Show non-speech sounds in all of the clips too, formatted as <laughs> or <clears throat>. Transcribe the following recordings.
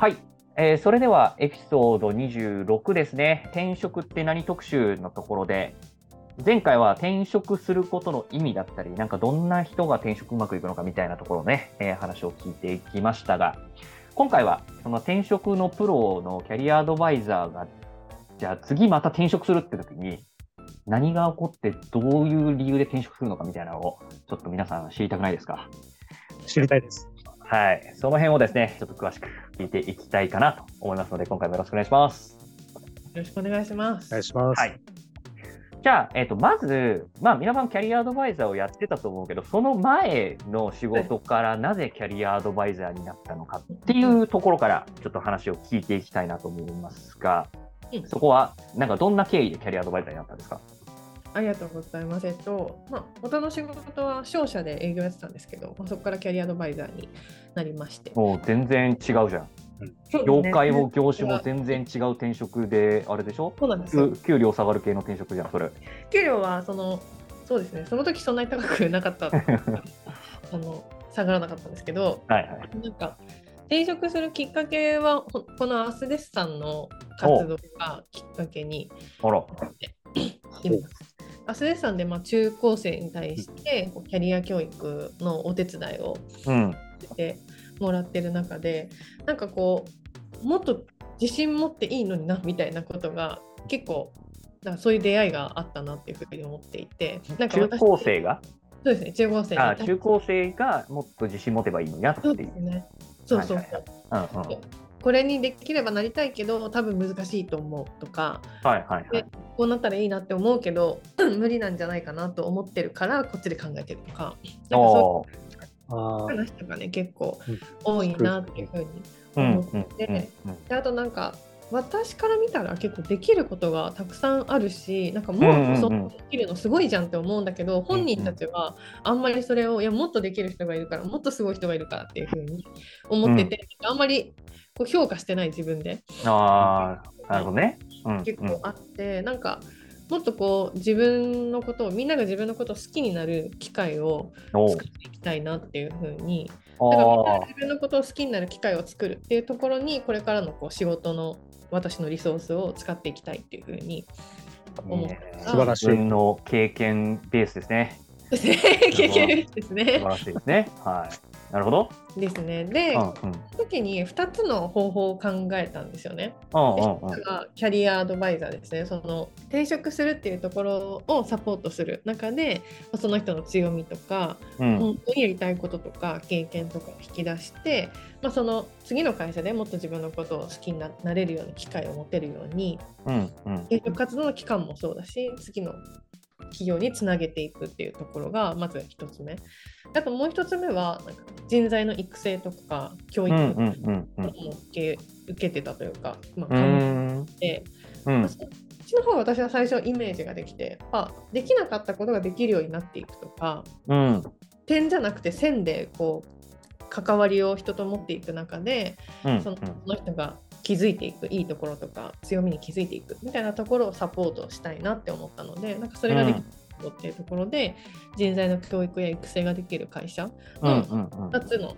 はい、えーそれではエピソード26ですね。転職って何特集のところで、前回は転職することの意味だったり、なんかどんな人が転職うまくいくのかみたいなところね、えー話を聞いていきましたが、今回はその転職のプロのキャリアアドバイザーが、じゃあ次また転職するって時に、何が起こってどういう理由で転職するのかみたいなのを、ちょっと皆さん知りたくないですか？知りたいです。はい。その辺をですね、ちょっと詳しく聞いていきたいかなと思いますので、今回もよろしくお願いします。よろしくお願いしまおす。願いします。はい。じゃあ、えっ、と、まず、まあ、皆さんキャリアアドバイザーをやってたと思うけど、その前の仕事からなぜキャリアアドバイザーになったのかっていうところから、ちょっと話を聞いていきたいなと思いますが、うんそこは、なんかどんな経緯でキャリアアドバイザーになったんですか？ありがとうございます。えっと、まあ、元の仕事は商社で営業やってたんですけど、まあ、そこからキャリアアドバイザーになりまして。もう全然違うじゃん。業界も業種も全然違う転職で、あれでしょ？そうなんです。給料下がる系の転職じゃん、それ。給料はそのそうですね。その時そんなに高くなかった。<laughs> あの下がらなかったんですけど、はいはい。なんか転職するきっかけはほこのアスデスさんの活動がきっかけにあら。アスデスさんでまあ中高生に対してキャリア教育のお手伝いをうん。してもらってる中でなんかこうもっと自信持っていいのになみたいなことが結構なんかそういう出会いがあったなっていうふうに思っていてなんか中私高生が？そうですね中高生にあ中高生がもっと自信持てばいいのになってそういう。ですねそうそうそう、はいはいうんうん。これにできればなりたいけど多分難しいと思うとか。はいはいはい。で。こうなったらいいなって思うけど <clears throat> 無理なんじゃないかなと思ってるからこっちで考えてるとか。なんかそういう話とかね結構うん。多いなっていうふうにうん思って、うんうん。であとなんか私から見たら結構できることがたくさんあるしなんかもうんうんうん。うそんなできるのすごいじゃんって思うんだけど、本人たちはあんまりそれをいやもっとできる人がいるからもっとすごい人がいるからっていうふうに思ってて、あんまりこう評価してない自分で。ああ、なるほどね。うん。結構あって、なんかもっとこう自分のことをみんなが自分のことを好きになる機会を作っていきたいなっていうふうにあだからみんなーが自分のことを好きになる機会を作るっていうところにこれからのこう仕事の私のリソースを使っていきたいっていうふうに思素晴らしい自分の経験ベースですね。<laughs> ですね経験です素ね晴。らしいですね。はい。なるほど。ですね。で、うんうん。時に2つの方法を考えたんですよね。うんでうんうん1つがキャリアアドバイザーですね。その転職するっていうところをサポートする中で、まあその人の強みとか、うん本当にやりたいこととか経験とかを引き出して、まあ、その次の会社でもっと自分のことを好きにななれるような機会を持てるようにうんうん転職活動の期間もそうだし次の企業につなげていくっていうところがまず一つ目。あともう一つ目はなんか人材の育成とか教育もうんうんうんうん。受け受けてたというか、まあ、考えて、うん。まあそっちの方が私は最初イメージができてあできなかったことができるようになっていくとかうん。点じゃなくて線でこう関わりを人と持っていく中でうん。その人が気づいていくいいところとか強みに気づいていくみたいなところをサポートしたいなって思ったのでなんかそれができるっていうところで、人材の教育や育成ができる会社うんうんうん2つの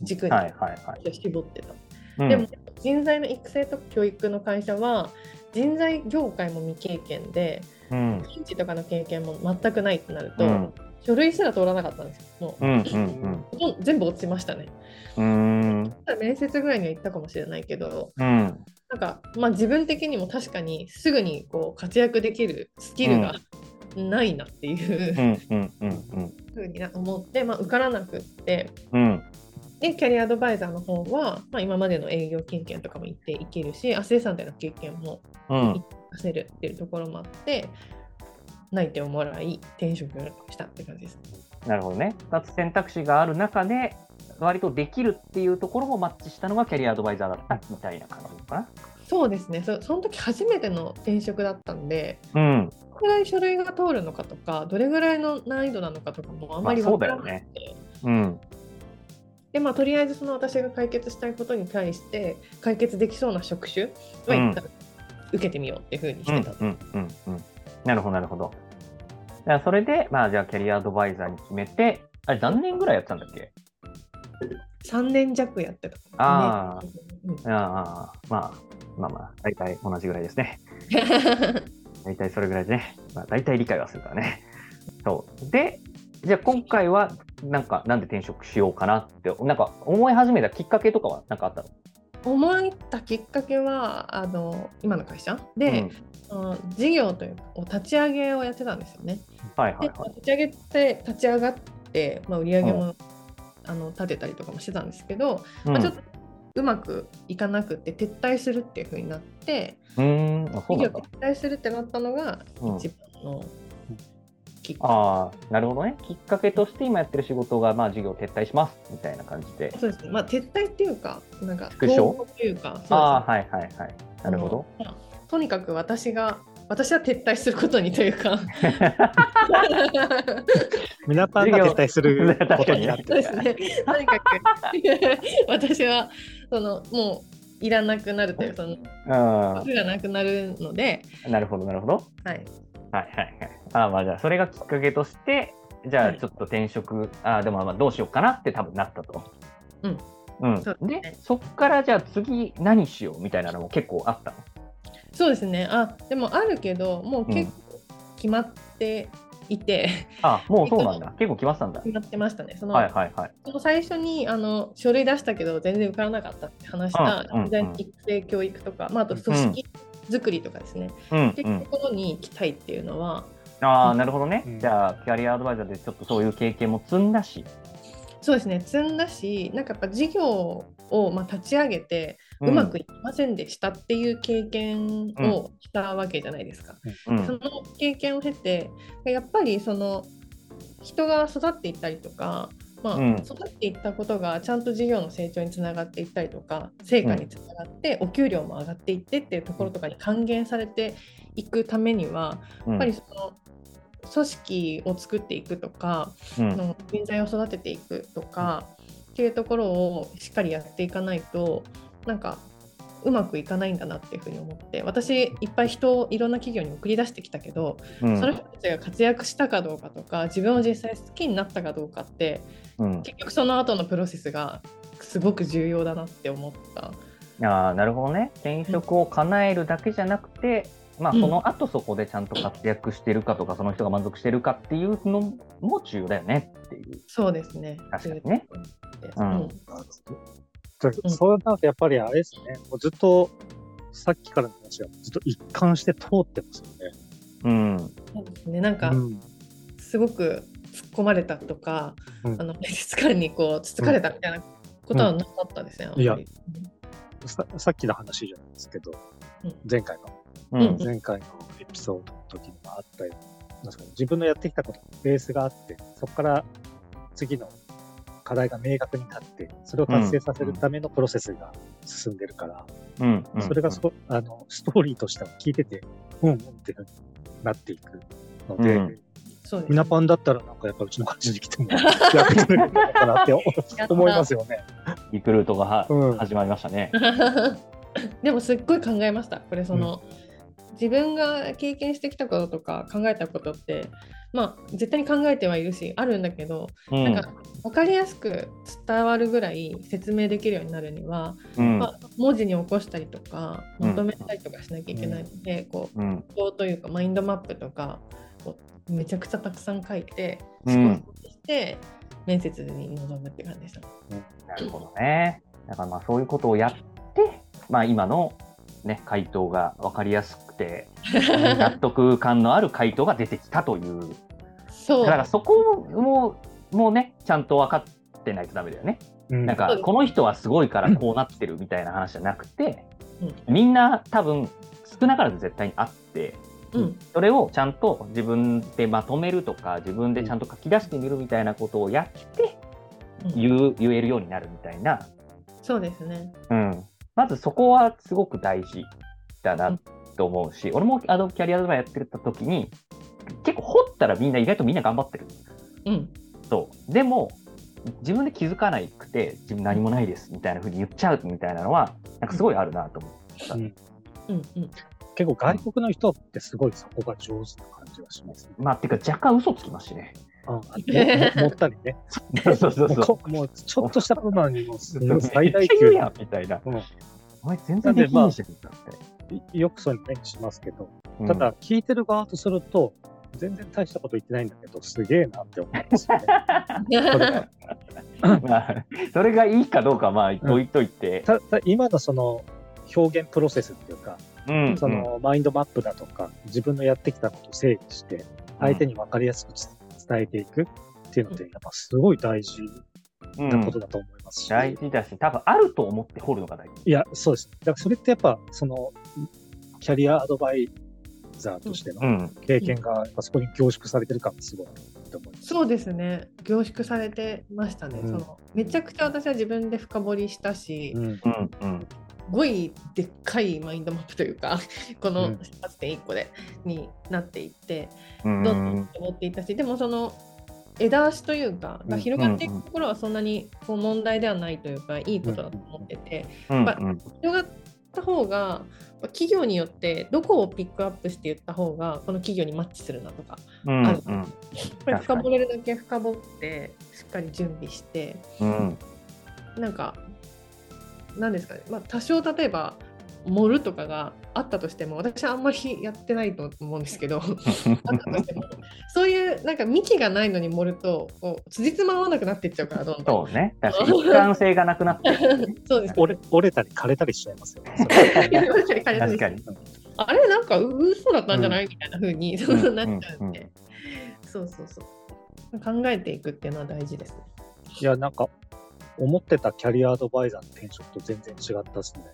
軸に。絞ってた。うんでも人材の育成と教育の会社は人材業界も未経験でうん現地とかの経験も全くないってなると、うん書類すら通らなかったんですよ。もう。うんうんほとんど全部落ちましたね。うん。面接ぐらいには行ったかもしれないけど、うん。なんか、まあ、自分的にも確かにすぐにこう活躍できるスキルがないなっていうふうにな思って、まあ、受からなくってうん。でキャリアアドバイザーの方は、まあ、今までの営業経験とかも言っていけるしアセさんでの経験もうん。出せるっていうところもあって内定をもらい転職したって感じです。なるほどね。2つ選択肢がある中で、割とできるっていうところもマッチしたのがキャリアアドバイザーだったみたいな感じかそうですねそその時初めての転職だったんでな。うん。どれぐらい書類が通るのかとかどれぐらいの難易度なのかとかもあんまりまあそう分からなくて、だよねうん。でまあとりあえずその私が解決したいことに対して解決できそうな職種は一旦受けてみようっていうふうにしうんてた、うんうんうん。なるほど、なるほど。じゃあ、それで、まあ、じゃあ、キャリアアドバイザーに決めて、あれ、何年ぐらいやってたんだっけ？3 3年弱やってた。あーねうんああ、まあ、まあまあ、大体同じぐらいですね。<laughs> 大体それぐらいでね。まあ、大体理解はするからね。そう。で、じゃあ今回は、なんか、なんで転職しようかなって、なんか思い始めたきっかけとかはなんかあったの？思ったきっかけはあの今の会社？で、あの事業というかを立ち上げをやってたんですよね。うん、はいはいではい。立ち上げて立ち上がって、まあ、売り上げも、あの立てたりとかもしてたんですけど、まあ、ちょっとうまくいかなくて撤退するっていう風になって事業。撤退するってなったのがうん一番のきっかああ、なるほどね。きっかけとして今やってる仕事が、まあ、事業撤退しますみたいな感じでけ。そうですねまあ撤退っていうかなんか縮小というかそうですねああ、はいはいはい。なるほど。あのまあとにかく私が私は撤退することにというか <laughs> 皆パンが撤退することになってですね。とにかく私はそのもういらなくなるというそのがなくなるので、ん、なるほどなるほど。はい、はいはいはい。あまあじゃあそれがきっかけとして、じゃあはいちょっと転職、ああでもまあどうしようかなって多分なったと。うん。うん、そうですねで、そっからじゃあ次何しようみたいなのも結構あったの？そうですね。あでもあるけどもう結構決まっていて、あもうそうなんだ。<laughs> 結構来ましたんだ。決まってましたね。その,、はいはいはい。その最初にあの書類出したけど全然受からなかったって話したうんうんうん育成教育とか、まあ、あと組織作りとかですね、うんっていうところに行きたいっていうのは、ああなるほどね。うん。じゃあキャリアアドバイザーでちょっとそういう経験も積んだし。そうですね積んだしなんかやっぱ事業をまあ立ち上げてん。うまくいきませんでしたっていう経験をしたわけじゃないですか。うん。その経験を経てやっぱりその人が育っていったりとか、まあうん。育っていったことがちゃんと事業の成長につながっていったりとか成果につながってお給料も上がっていってっていうところとかに還元されていくためにはうん。やっぱりその組織を作っていくとかうん。の人材を育てていくとかっていうところをしっかりやっていかないとなんかうまくいかないんだなっていうふうに思って私いっぱい人をいろんな企業に送り出してきたけど、うんその人たちが活躍したかどうかとか自分を実際好きになったかどうかってうん結局その後のプロセスがすごく重要だなって思った。ああなるほどね。転職を叶えるだけじゃなくて、まあうんその後そこでちゃんと活躍してるかとか、その人が満足してるかっていうのも重要だよねっていう。そうですね。確かにねうんうんじゃあそうなるとやっぱりあれですね、もうずっとさっきからの話はずっと一貫して通ってますよね。うん。そうですね。なんか、うんすごく突っ込まれたとか、うんあの美術館にこうつつかれたみたいなことはなかったですね。いやあんまりささっきの話じゃないですけど、うん前回のうん。うん前回のエピソードの時にもあったようになんですかね自分のやってきたことベースがあってそこから次の課題が明確になってそれを達成させるためのプロセスが進んでるから、うん。うんそれがそ、あのストーリーとしては聞いててうんうんっていうふうになっていくので、うんそうですミナパンだったらなんかやっぱうちの会社に来ても <laughs> 役立てるのかなって <laughs> 思いますよね。リクルートがはうん始まりましたね。<laughs> でもすっごい考えました。これその、自分が経験してきたこととか考えたことってまあ絶対に考えてはいるしあるんだけど、うんなんか分かりやすく伝わるぐらい説明できるようになるには、うんまあ、文字に起こしたりとかうんまとめたりとかしなきゃいけないので、こううん。というかマインドマップとかをめちゃくちゃたくさん書いてうん思考して面接に臨むって感じでした。なるほどね。だからまあそういうことをやって、まあ今のね、回答が分かりやすくて、納得感のある回答が出てきたという。そう。だからそこも、もうね、ちゃんと分かってないとダメだよね。うん。なんかこの人はすごいからこうなってるみたいな話じゃなくて、うみんな多分少なからず絶対にあって、うん。それをちゃんと自分でまとめるとか、自分でちゃんと書き出してみるみたいなことをやってうん。言う、言えるようになるみたいな、そうですね。うん、まずそこはすごく大事だなと思うし、俺もあのキャリアドラマやってた時に、結構掘ったらみんな意外とみんな頑張ってる。うんそう。でも、自分で気づかないくて、自分何もないですみたいな風に言っちゃうみたいなのは、なんかすごいあるなと思う。うんうん結構外国の人ってすごいそこが上手な感じがしますね。まあ、てか若干嘘つきますしね。うん、あ <laughs> も持ったりね。<laughs> そうそうそうもうそう。こもうちょっとしたことなのにもう <laughs> 最大級やんみたいな。うんお前全然できんじゃんって。いよくそういうの目にしますけど、うんただ聞いてる側とすると、全然大したこと言ってないんだけど、すげえなって思うんですよね。<laughs> まあ、それがいいかどうかはまあ置いといて。たた今のその表現プロセスっていうか、うんそのマインドマップだとか、自分のやってきたことを整理して、相手に分かりやすく伝えていくっていうのって、やっぱすごい大事うんなことだと思いますし、大事だし、多分あると思って掘るのが大事。いや、そうです。だからそれってやっぱ、その、キャリアアドバイザーとしてのうん。経験が、やっぱそこに凝縮されてる感がすごいと思います。そうですね凝縮されてましたね、うんそのめちゃくちゃ私は自分で深掘りしたし、うん。うん。うん。すごいでっかいマインドマップというか <laughs> このうん8.1個でになっていってうん。どんどん思っていたしでもその枝足というかが広がっていくところはそんなにこう問題ではないというかいいことだと思っててうん。ま広がった方が企業によってどこをピックアップして言った方がこの企業にマッチするなとかうん。あるうん。これ深掘れるだけ深掘ってしっかり準備してうん。なんかなんですかね、まあ、多少例えば盛るとかがあったとしても私はあんまりやってないと思うんですけどあったとしてもそういうなんか幹がないのに盛るとこう辻褄合わなくなっていっちゃうからどんどんそうね。確かに一貫性がなくなってる。<laughs> そうです折れ折れたり枯れたりしちゃいますよね。<laughs> 確かに。あれなんか嘘だったんじゃない、みたいな風にそううんなっちゃうんで、そうそうそう考えていくっていうのは大事ですね。いや、なんか、思ってたキャリアアドバイザーの転職と全然違ったですね。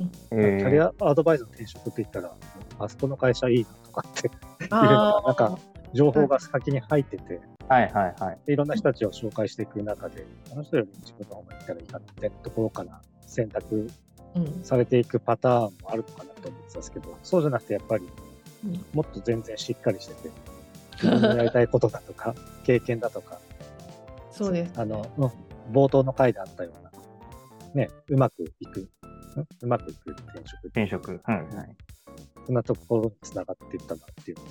あのキキャリアアドバイザーの転職って言ったら、あそこの会社いいなとかって、あ <laughs> なんか情報が先に入ってて、はいはいはい。でいろんな人たちを紹介していく中で、あの人より自分の方が行ったらいいかなってところから選択うん。されていくパターンもあるのかなと思ってたんですけど、そうじゃなくてやっぱりうん。もっと全然しっかりしてて、自分のやりたいことだとか、<laughs> 経験だとか、そうです、あの、うん冒頭の回であったような、ね、うまくいく、んうまくいく転職、転職。はいはい。そんなところにつながっていったなっていうので、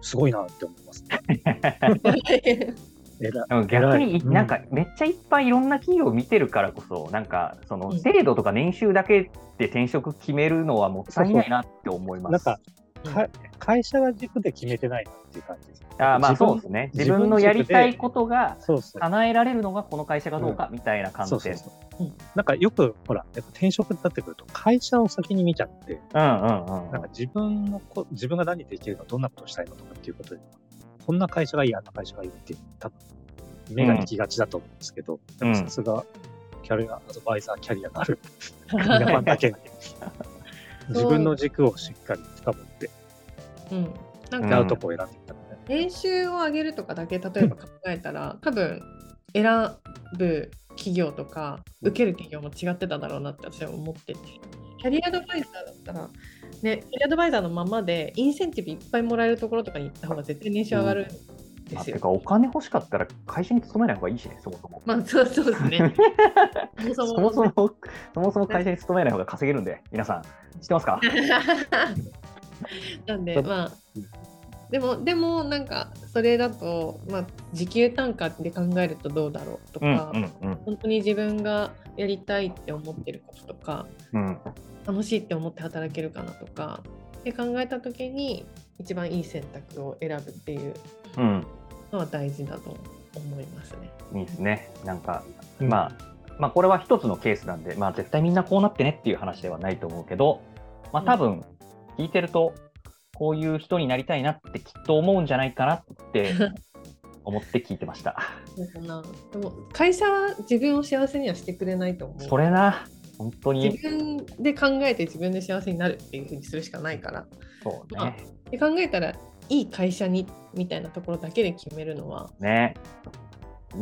すごいなって思いますね。<laughs> えらでも逆に、なんかめっちゃいっぱいいろんな企業を見てるからこそ、なんかそのうん制度とか年収だけで転職決めるのはもったいないなって思います。なんか、か会社が軸で決めてないなっていう感じです。あーまあそうですね。自分のやりたいことが。叶えられるのがこの会社がどうかみたいな感じで。そうそうそううん。なんかよく、ほら、やっぱ転職になってくると、会社を先に見ちゃって、うんうんうんなんか自分のこ、自分が何できるの、どんなことをしたいのとかっていうことで、こんな会社がいい、あんな会社がいいって多分、目が行きがちだと思うんですけど、でもさすが、キャリアアドバイザーキャリアがある、<laughs> 皆さんだけに、自分の軸をしっかり深掘って、うん、なんうんか合うとこを選んでいったのね。年収を上げるとかだけ例えば考えたら多分選ぶ企業とか受ける企業も違ってただろうなって私は思ってて。キャリアアドバイザーだったらねキャリアアドバイザーのままでインセンティブいっぱいもらえるところとかに行った方が絶対年収上がる。まあてかお金欲しかったら会社に勤めない方がいいしね、そもそも。まあそうそうですね。そ <laughs> そもそももそも、そも会社に勤めない方が稼げるんで、皆さん、知ってますか？<laughs> なんでまあでもでもなんかそれだと、まあ、時給単価で考えるとどうだろうとか、うんうん本当に自分がやりたいって思ってることとかうん。うん楽しいって思って働けるかなとかで考えた時に一番いい選択を選ぶっていううん。のは大事だと思いますね。いいですね。なんか、うんまあ、まあ、これは一つのケースなんで、まあ、絶対みんなこうなってねっていう話ではないと思うけど、まあ、多分、聞いてると、こういう人になりたいなってきっと思うんじゃないかなって <laughs> 思って聞いてました。そうかなでも会社は自分を幸せにはしてくれないと思う。それな、本当に自、分で考えて自分で幸せになるっていうふうにするしかないから。そうまあ考えたらいい会社にみたいなところだけで決めるのはね。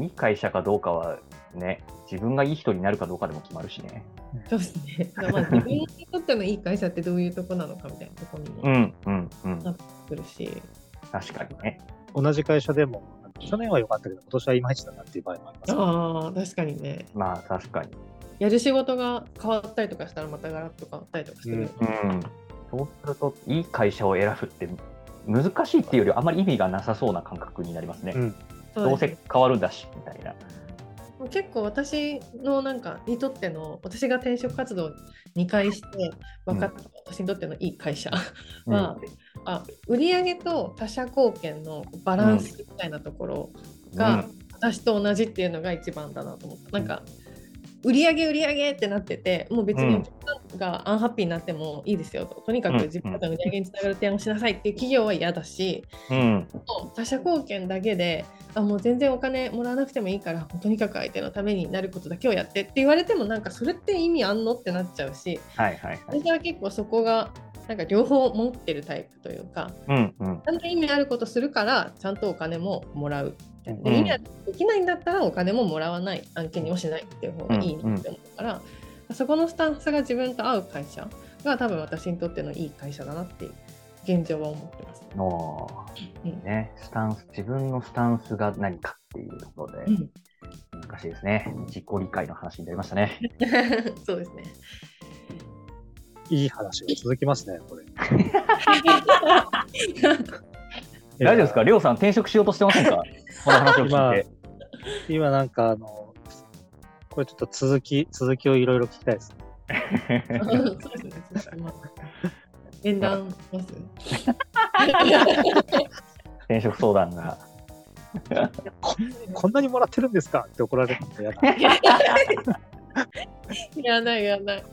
いい会社かどうかは、ね、自分がいい人になるかどうかでも決まるしね。そうですね。まあ自分にとってのいい会社ってどういうとこなのかみたいなところにもうん、うん、うん。来るし、確かにね。同じ会社でも、去年は良かったけど、今年はいまいちだなっていう場合もあります。ああ確かにねまあ、確かに。やる仕事が変わったりとかしたらまたガラッと変わったりとかする、うんうん。そうすると、いい会社を選ぶって難しいっていうよりはあんまり意味がなさそうな感覚になりますね。うん。どうせ変わるんだしみたいな。結構私のなんかにとっての私が転職活動2回して分かった、私にとってのいい会社は、あ売上と他社貢献のバランスみたいなところが、私と同じっていうのが一番だなと思った。なんか売上売上ってなっててもう別にお客さんがアンハッピーになってもいいですよと、とにかく自分の売上につながる提案をしなさいっていう企業は嫌だし、うん。他社貢献だけであもう全然お金もらわなくてもいいからとにかく相手のためになることだけをやってって言われてもなんかそれって意味あんのってなっちゃうしはいはいはい。私は結構そこがなんか両方持ってるタイプというかうんうん。ちゃんと意味あることするからちゃんとお金ももらう。でうん意味あるできないんだったらお金ももらわない案件にもしないっていう方がいいなって思うから、そこのスタンスが自分と合う会社が多分私にとってのいい会社だなっていう現状は思ってます。おね、スタンス、自分のスタンスが何かっていうところでうん難しいですね。自己理解の話になりましたね。<laughs> そうですね。いい話が続きますね、これ。<laughs> 大丈夫ですか？りょうさん転職しようとしてませんか？<laughs> この話を聞いて。今なんかあの、これちょっと続き、続きをいろいろ聞きたいです。そうですね。ちょっとまあ縁談します？転職相談が。こ <laughs> こんなにもらってるんですか？って怒られるの嫌だ。<laughs> いやないやない。